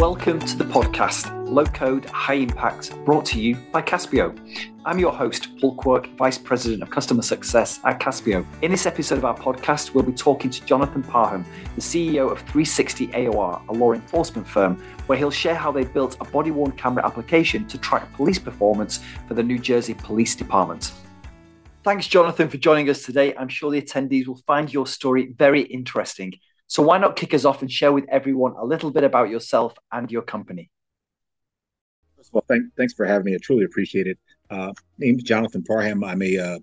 Welcome to the podcast, Low Code, High Impact, brought to you by Caspio. I'm your host, Paul Quirk, Vice President of Customer Success at Caspio. In this episode of our podcast, we'll be talking to Jonathan Parham, the CEO of 360 AOR, a law enforcement firm, where he'll share how they built a body worn camera application to track police performance for the New Jersey Police Department. Thanks, Jonathan, for joining us today. I'm sure the attendees will find your story very interesting. So why not kick us off and share with everyone a little bit about yourself and your company? First of all, thank, thanks for having me. I truly appreciate it. Uh, my name's Jonathan Parham. I'm a, uh,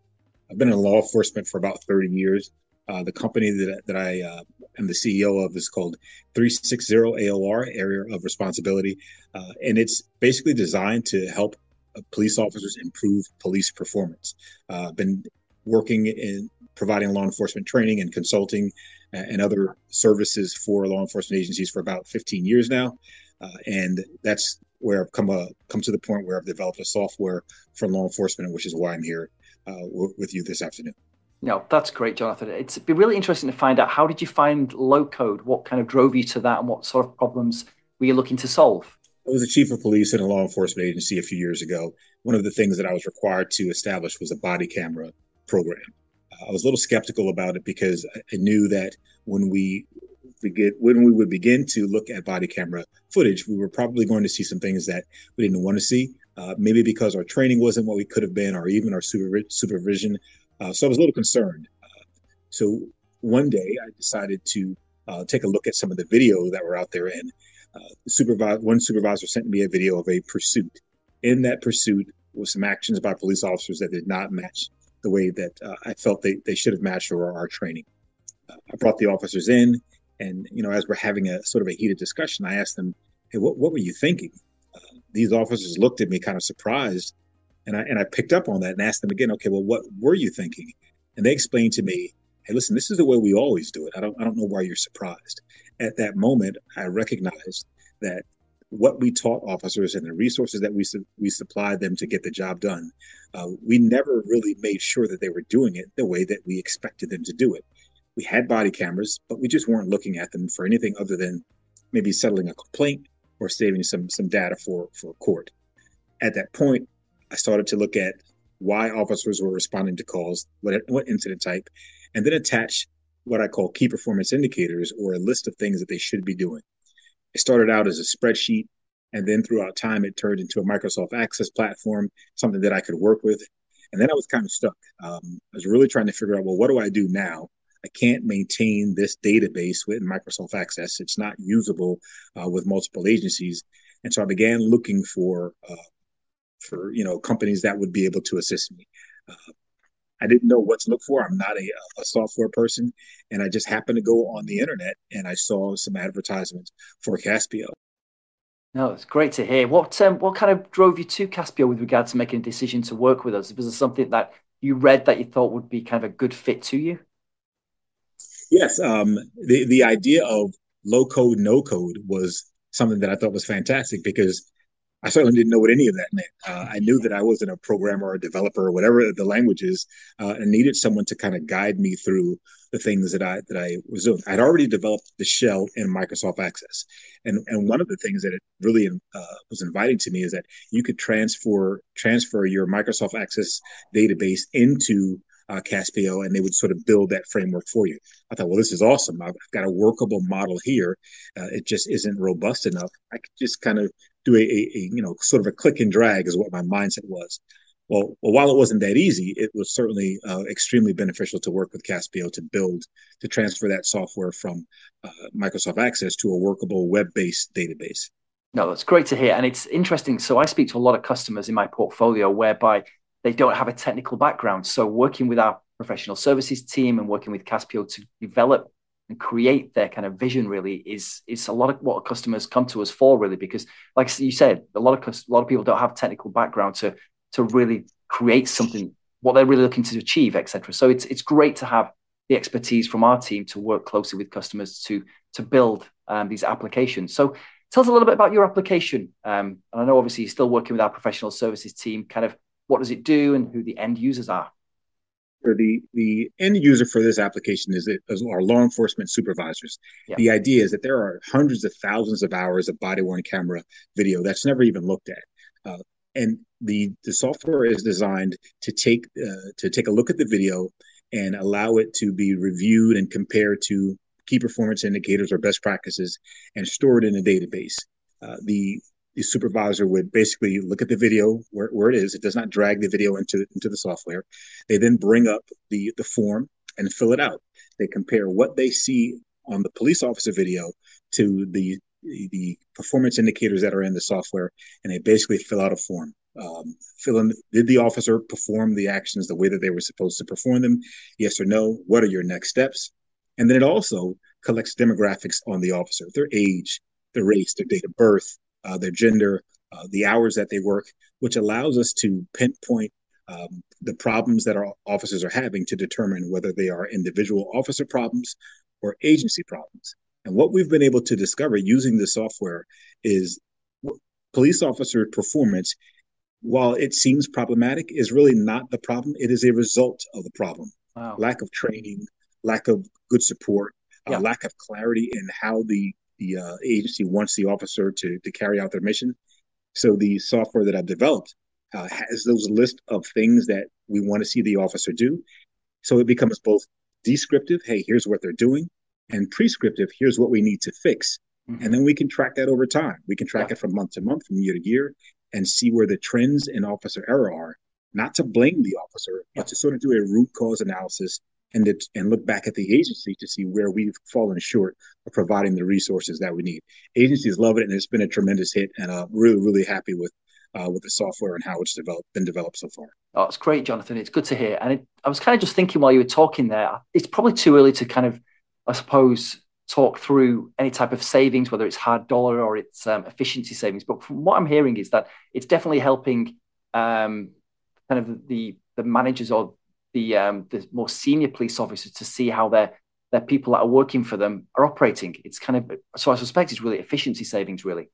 I've been in law enforcement for about 30 years. Uh, the company that, that I uh, am the CEO of is called 360 AOR, Area of Responsibility. Uh, and it's basically designed to help uh, police officers improve police performance. I've been working in providing law enforcement training and consulting and other services for law enforcement agencies for about 15 years now. Uh, and that's where I've come, uh, come to the point where I've developed a software for law enforcement, which is why I'm here uh, w- with you this afternoon. No, that's great, Jonathan. It's be really interesting to find out how did you find low code? What kind of drove you to that, and what sort of problems were you looking to solve? I was a chief of police in a law enforcement agency a few years ago. One of the things that I was required to establish was a body camera program. I was a little skeptical about it because I knew that when we begin, when we would begin to look at body camera footage, we were probably going to see some things that we didn't want to see. Uh, maybe because our training wasn't what we could have been, or even our supervision. Uh, so I was a little concerned. Uh, so one day I decided to uh, take a look at some of the video that were out there, and uh, supervisor, one supervisor sent me a video of a pursuit. In that pursuit was some actions by police officers that did not match the way that uh, I felt they, they should have matched our, our training. Uh, I brought the officers in, and you know, as we're having a sort of a heated discussion, I asked them, "Hey, what, what were you thinking?" Uh, these officers looked at me kind of surprised, and I and I picked up on that and asked them again, "Okay, well, what were you thinking?" And they explained to me, "Hey, listen, this is the way we always do it. I don't I don't know why you're surprised." At that moment, I recognized that what we taught officers and the resources that we su- we supplied them to get the job done, uh, we never really made sure that they were doing it the way that we expected them to do it. We had body cameras, but we just weren't looking at them for anything other than maybe settling a complaint or saving some some data for for court. At that point, I started to look at why officers were responding to calls, what what incident type, and then attach what I call key performance indicators or a list of things that they should be doing. It started out as a spreadsheet, and then throughout time, it turned into a Microsoft Access platform, something that I could work with. And then I was kind of stuck. Um, I was really trying to figure out, well, what do I do now? I can't maintain this database with Microsoft Access. It's not usable uh, with multiple agencies. And so I began looking for uh, for you know companies that would be able to assist me. Uh, I didn't know what to look for. I'm not a, a software person, and I just happened to go on the internet and I saw some advertisements for Caspio. No, it's great to hear. What um, what kind of drove you to Caspio with regard to making a decision to work with us? Was there something that you read that you thought would be kind of a good fit to you? Yes, um, the the idea of low code, no code was something that I thought was fantastic because I certainly didn't know what any of that meant. Uh, I knew that I wasn't a programmer or a developer or whatever the language is, uh, and needed someone to kind of guide me through the things that I that I was doing. I'd already developed the shell in Microsoft Access, and and one of the things that it really uh, was inviting to me is that you could transfer transfer your Microsoft Access database into uh, Caspio, and they would sort of build that framework for you. I thought, well, this is awesome. I've got a workable model here. Uh, it just isn't robust enough. I could just kind of do a, a, a, you know sort of a click and drag is what my mindset was. Well, well while it wasn't that easy, it was certainly uh, extremely beneficial to work with Caspio to build to transfer that software from uh, Microsoft Access to a workable web-based database. No, that's great to hear, and it's interesting. So I speak to a lot of customers in my portfolio whereby they don't have a technical background. So working with our professional services team and working with Caspio to develop and create their kind of vision really is is a lot of what customers come to us for really because like you said a lot of a lot of people don't have technical background to to really create something what they're really looking to achieve etc so it's it's great to have the expertise from our team to work closely with customers to to build um, these applications. So tell us a little bit about your application. Um, and i know obviously you're still working with our professional services team. Kind of what does it do and who the end users are the the end user for this application is, is our law enforcement supervisors. Yeah. The idea is that there are hundreds of thousands of hours of body worn camera video that's never even looked at, uh, and the the software is designed to take uh, to take a look at the video and allow it to be reviewed and compared to key performance indicators or best practices and store it in a database. Uh, the the supervisor would basically look at the video where, where it is. It does not drag the video into, into the software. They then bring up the, the form and fill it out. They compare what they see on the police officer video to the the performance indicators that are in the software, and they basically fill out a form. Um, fill in did the officer perform the actions the way that they were supposed to perform them? Yes or no? What are your next steps? And then it also collects demographics on the officer, their age, their race, their date of birth, uh, their gender, uh, the hours that they work, which allows us to pinpoint um, the problems that our officers are having to determine whether they are individual officer problems or agency problems. And what we've been able to discover using the software is police officer performance, while it seems problematic, is really not the problem. It is a result of the problem. Wow. Lack of training, lack of good support, yeah. uh, lack of clarity in how the the uh, agency wants the officer to to carry out their mission. So the software that I've developed uh, has those list of things that we want to see the officer do. So it becomes both descriptive, hey, here's what they're doing, and prescriptive, here's what we need to fix. Mm-hmm. And then we can track that over time. We can track yeah. it from month to month, from year to year, and see where the trends in officer error are. Not to blame the officer, yeah. but to sort of do a root cause analysis and it, and look back at the agency to see where we've fallen short of providing the resources that we need. Agencies love it, and it's been a tremendous hit, and I'm really really happy with uh, with the software and how it's developed been developed so far. Oh, it's great, Jonathan. It's good to hear. And it, I was kind of just thinking while you were talking there, it's probably too early to kind of, I suppose, talk through any type of savings, whether it's hard dollar or it's um, efficiency savings. But from what I'm hearing is that it's definitely helping um, kind of the the managers or the um, the more senior police officers to see how their their people that are working for them are operating. It's kind of so I suspect it's really efficiency savings, really.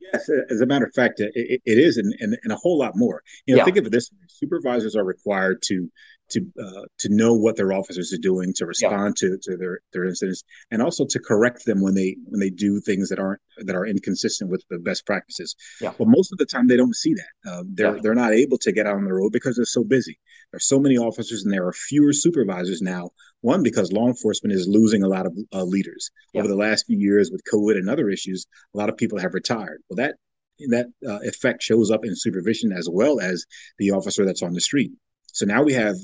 Yes, as a matter of fact, it, it is, and, and, and, a whole lot more. You know, yeah. think of it this: way. supervisors are required to to uh, to know what their officers are doing, to respond yeah. to, to their their incidents, and also to correct them when they when they do things that aren't that are inconsistent with the best practices. Yeah. But most of the time, they don't see that. Uh, they're yeah. they're not able to get out on the road because they're so busy. There's so many officers, and there are fewer supervisors now. One because law enforcement is losing a lot of uh, leaders yeah. over the last few years with COVID and other issues. A lot of people have retired. Well, that that uh, effect shows up in supervision as well as the officer that's on the street. So now we have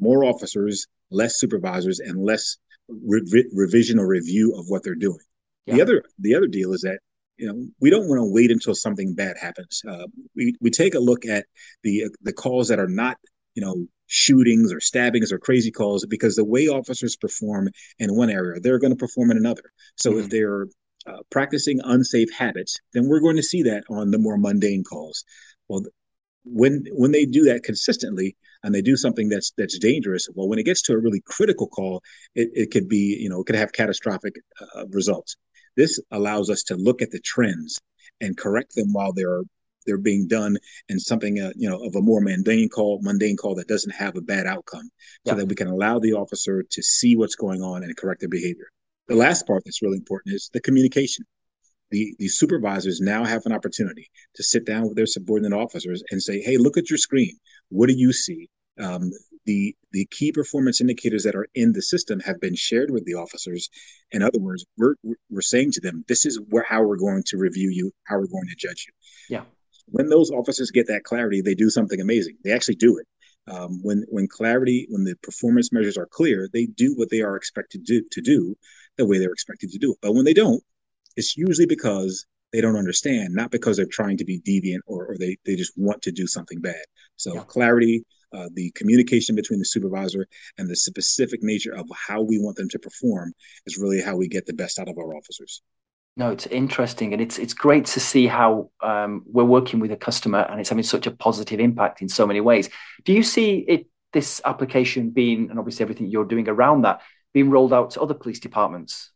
more officers, less supervisors, and less re- revision or review of what they're doing. Yeah. The other the other deal is that you know we don't want to wait until something bad happens. Uh, we we take a look at the the calls that are not you know shootings or stabbings or crazy calls because the way officers perform in one area they're going to perform in another. So mm-hmm. if they're uh, practicing unsafe habits, then we're going to see that on the more mundane calls. Well, when when they do that consistently and they do something that's that's dangerous well when it gets to a really critical call it, it could be you know it could have catastrophic uh, results. This allows us to look at the trends and correct them while they're they're being done and something uh, you know of a more mundane call mundane call that doesn't have a bad outcome so that we can allow the officer to see what's going on and correct their behavior. The last part that's really important is the communication the, the supervisors now have an opportunity to sit down with their subordinate officers and say, hey, look at your screen. What do you see? Um, the the key performance indicators that are in the system have been shared with the officers. In other words, we're we're saying to them, this is where how we're going to review you, how we're going to judge you. Yeah. When those officers get that clarity, they do something amazing. They actually do it. Um, when when clarity, when the performance measures are clear, they do what they are expected to, to do the way they're expected to do it. But when they don't, it's usually because they don't understand, not because they're trying to be deviant or, or they, they just want to do something bad. So yeah. clarity, uh, the communication between the supervisor and the specific nature of how we want them to perform is really how we get the best out of our officers. No, it's interesting, and it's it's great to see how um, we're working with a customer, and it's having such a positive impact in so many ways. Do you see it this application being, and obviously everything you're doing around that, being rolled out to other police departments?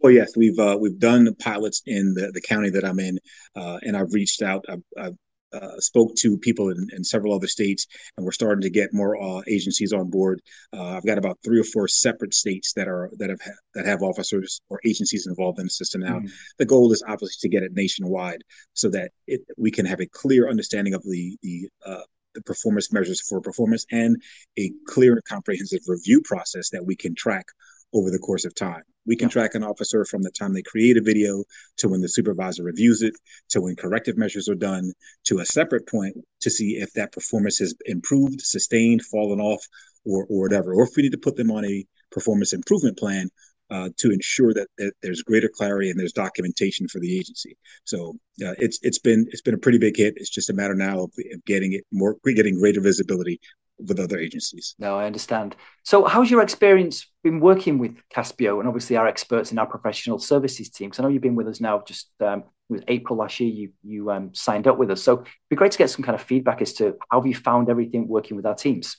Well, yes, we've uh, we've done pilots in the, the county that I'm in, uh, and I've reached out. I've, I've, uh, spoke to people in, in, several other states, and we're starting to get more uh, agencies on board. Uh, I've got about three or four separate states that are that have that have officers or agencies involved in the system now. Mm-hmm. The goal is obviously to get it nationwide, so that it, we can have a clear understanding of the the uh, the performance measures for performance and a clear and comprehensive review process that we can track over the course of time. We can track an officer from the time they create a video to when the supervisor reviews it, to when corrective measures are done, to a separate point to see if that performance has improved, sustained, fallen off, or, or whatever. Or if we need to put them on a performance improvement plan uh, to ensure that, that, there's greater clarity and there's documentation for the agency. So uh, it's it's been it's been a pretty big hit. It's just a matter now of, of getting it more, getting greater visibility with other agencies. No, I understand. So, how's your experience been working with Caspio and obviously our experts in our professional services team? Because I know you've been with us now just um, it was April last year. You you um, signed up with us, so it'd be great to get some kind of feedback as to how have you found everything working with our teams.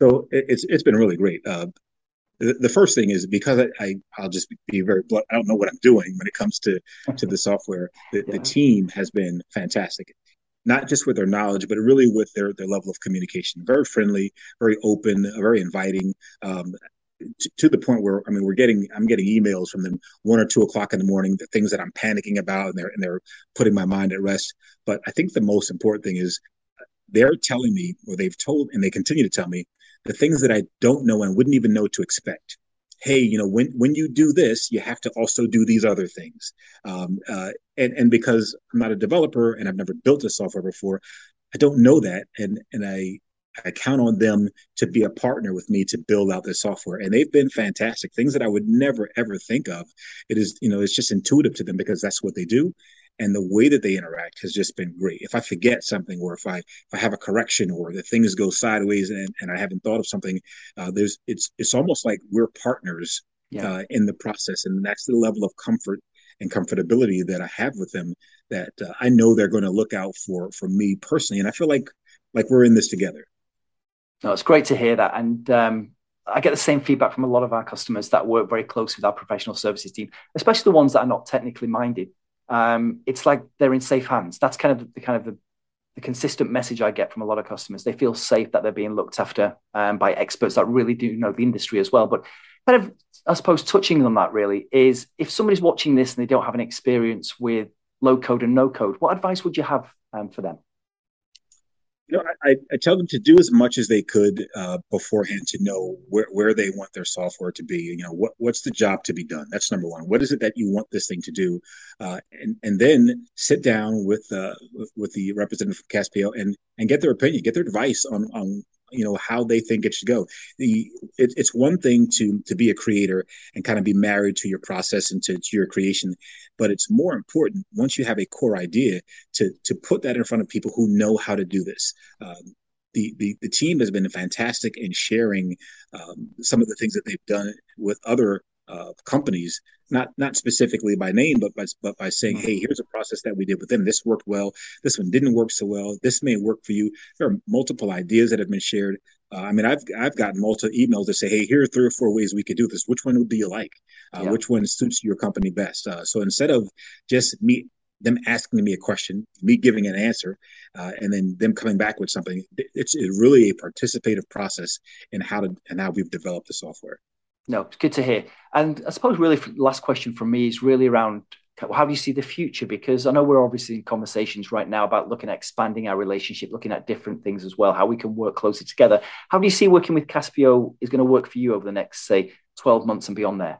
So it's it's been really great. Uh, the, the, first thing is because I, I will just be very blunt. I don't know what I'm doing when it comes to to the software. The, yeah. the team has been fantastic not just with their knowledge, but really with their their level of communication. Very friendly, very open, very inviting. Um, to, to, the point where I mean, we're getting I'm getting emails from them one or two o'clock in the morning, the things that I'm panicking about, and they're and they're putting my mind at rest. But I think the most important thing is they're telling me, or they've told, and they continue to tell me the things that I don't know and wouldn't even know to expect hey, you know, when when you do this, you have to also do these other things. Um, uh, and and because I'm not a developer and I've never built a software before, I don't know that, and and I I count on them to be a partner with me to build out this software. And they've been fantastic. Things that I would never ever think of. It is, you know, it's just intuitive to them because that's what they do and the way that they interact has just been great. If I forget something, or if I if I have a correction, or the things go sideways, and, and I haven't thought of something, uh, there's it's it's almost like we're partners yeah. uh, in the process, and that's the level of comfort and comfortability that I have with them. That uh, I know they're going to look out for for me personally, and I feel like like we're in this together. No, it's great to hear that, and um, I get the same feedback from a lot of our customers that work very close with our professional services team, especially the ones that are not technically minded um, it's like they're in safe hands. That's kind of the kind of the, the, consistent message I get from a lot of customers. They feel safe that they're being looked after um, by experts that really do know the industry as well. But kind of, I suppose, touching on that really is if somebody's watching this and they don't have an experience with low code and no code, what advice would you have um, for them? you know, I, I tell them to do as much as they could uh, beforehand to know where, where they want their software to be. You know, what what's the job to be done? That's number one. What is it that you want this thing to do? Uh, and and then sit down with uh, with, the representative from Caspio and and get their opinion, get their advice on on you know how they think it should go. The it, it's one thing to to be a creator and kind of be married to your process and to, to your creation but it's more important once you have a core idea to to put that in front of people who know how to do this. Um, the, the, the team has been fantastic in sharing um, some of the things that they've done with other uh, companies, not not specifically by name, but by, but by saying, mm-hmm. hey, here's a process that we did with them. This worked well. This one didn't work so well. This may work for you. There are multiple ideas that have been shared. Uh, I mean, I've I've gotten multiple emails that say, hey, here are three or four ways we could do this. Which one do you like? Uh, yeah. Which one suits your company best? Uh, so instead of just me them asking me a question, me giving an answer, uh, and then them coming back with something. It's, it's really a participative process in how to and how we've developed the software. No, it's good to hear. And I suppose really last question from me is really around how do you see the future? Because I know we're obviously in conversations right now about looking at expanding our relationship, looking at different things as well, how we can work closer together. How do you see working with Caspio is going to work for you over the next, say, 12 months and beyond there?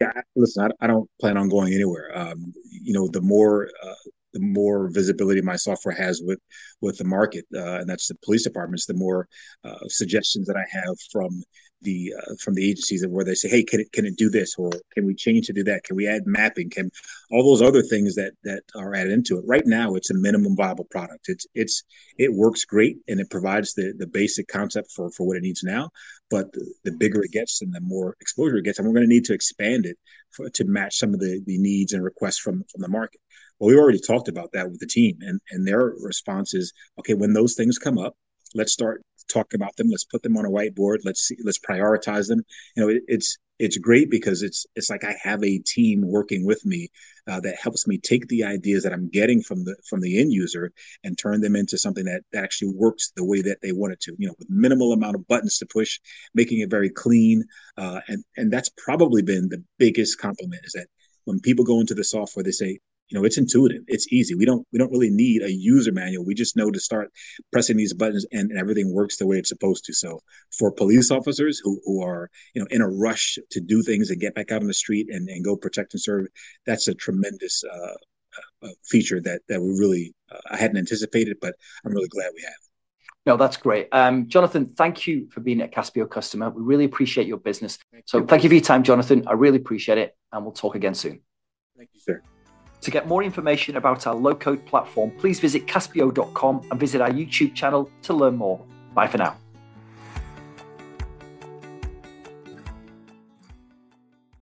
Yeah, listen, I, don't plan on going anywhere. Um, you know, the more uh, the more visibility my software has with with the market, uh, and that's the police departments, the more uh, suggestions that I have from the uh, from the agencies where they say, "Hey, can it can it do this?" or "Can we change to do that?" Can we add mapping? Can all those other things that that are added into it? Right now, it's a minimum viable product. It's it's it works great and it provides the the basic concept for for what it needs now. But the, the bigger it gets and the more exposure it gets, and we're going to need to expand it for, to match some of the the needs and requests from from the market. Well, we already talked about that with the team, and and their response is, okay, when those things come up, let's start talk about them. Let's put them on a whiteboard. Let's see, let's prioritize them. You know, it, it's it's great because it's it's like I have a team working with me uh, that helps me take the ideas that I'm getting from the from the end user and turn them into something that, that actually works the way that they want it to. You know, with minimal amount of buttons to push, making it very clean, uh, and and that's probably been the biggest compliment is that when people go into the software, they say, you know it's intuitive it's easy we don't we don't really need a user manual we just know to start pressing these buttons and, and everything works the way it's supposed to so for police officers who, who are you know in a rush to do things and get back out on the street and, and go protect and serve that's a tremendous uh, uh, feature that that we really uh, i hadn't anticipated but i'm really glad we have no, that's great. Um, Jonathan, thank you for being a Caspio customer. We really appreciate your business. Thank so you. thank you for your time, Jonathan. I really appreciate it. And we'll talk again soon. Thank you, sir. To get more information about our low code platform, please visit Caspio.com and visit our YouTube channel to learn more. Bye for now.